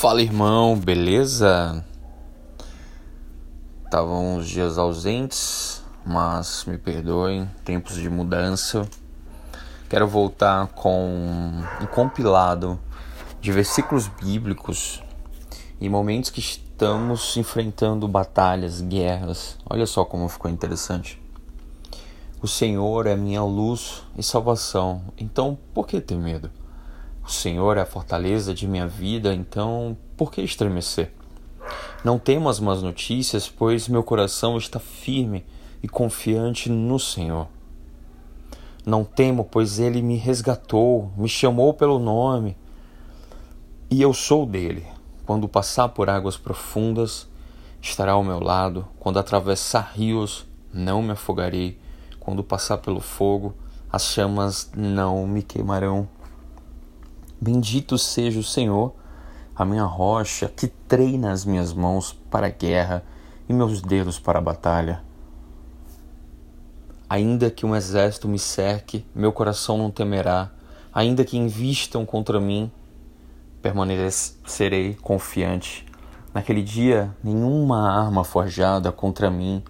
Fala irmão, beleza? Estavam uns dias ausentes, mas me perdoem, tempos de mudança. Quero voltar com um compilado de versículos bíblicos em momentos que estamos enfrentando batalhas, guerras. Olha só como ficou interessante. O Senhor é minha luz e salvação, então por que ter medo? O Senhor é a fortaleza de minha vida, então por que estremecer? Não temo as más notícias, pois meu coração está firme e confiante no Senhor. Não temo, pois ele me resgatou, me chamou pelo nome, e eu sou dele. Quando passar por águas profundas, estará ao meu lado. Quando atravessar rios, não me afogarei. Quando passar pelo fogo, as chamas não me queimarão. Bendito seja o Senhor, a minha rocha, que treina as minhas mãos para a guerra e meus dedos para a batalha. Ainda que um exército me cerque, meu coração não temerá. Ainda que invistam contra mim, permanecerei confiante. Naquele dia, nenhuma arma forjada contra mim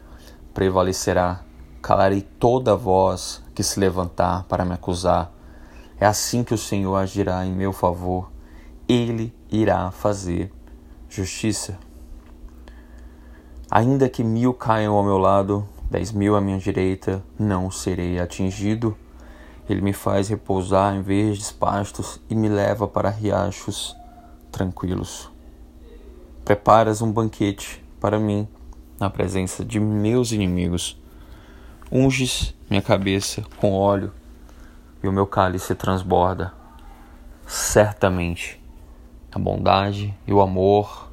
prevalecerá. Calarei toda voz que se levantar para me acusar é assim que o Senhor agirá em meu favor. Ele irá fazer justiça. Ainda que mil caiam ao meu lado, dez mil à minha direita, não serei atingido. Ele me faz repousar em verdes pastos e me leva para riachos tranquilos. Preparas um banquete para mim na presença de meus inimigos. Unges minha cabeça com óleo e o meu cálice transborda. Certamente a bondade e o amor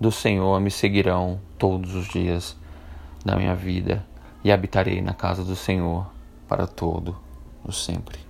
do Senhor me seguirão todos os dias da minha vida e habitarei na casa do Senhor para todo o sempre.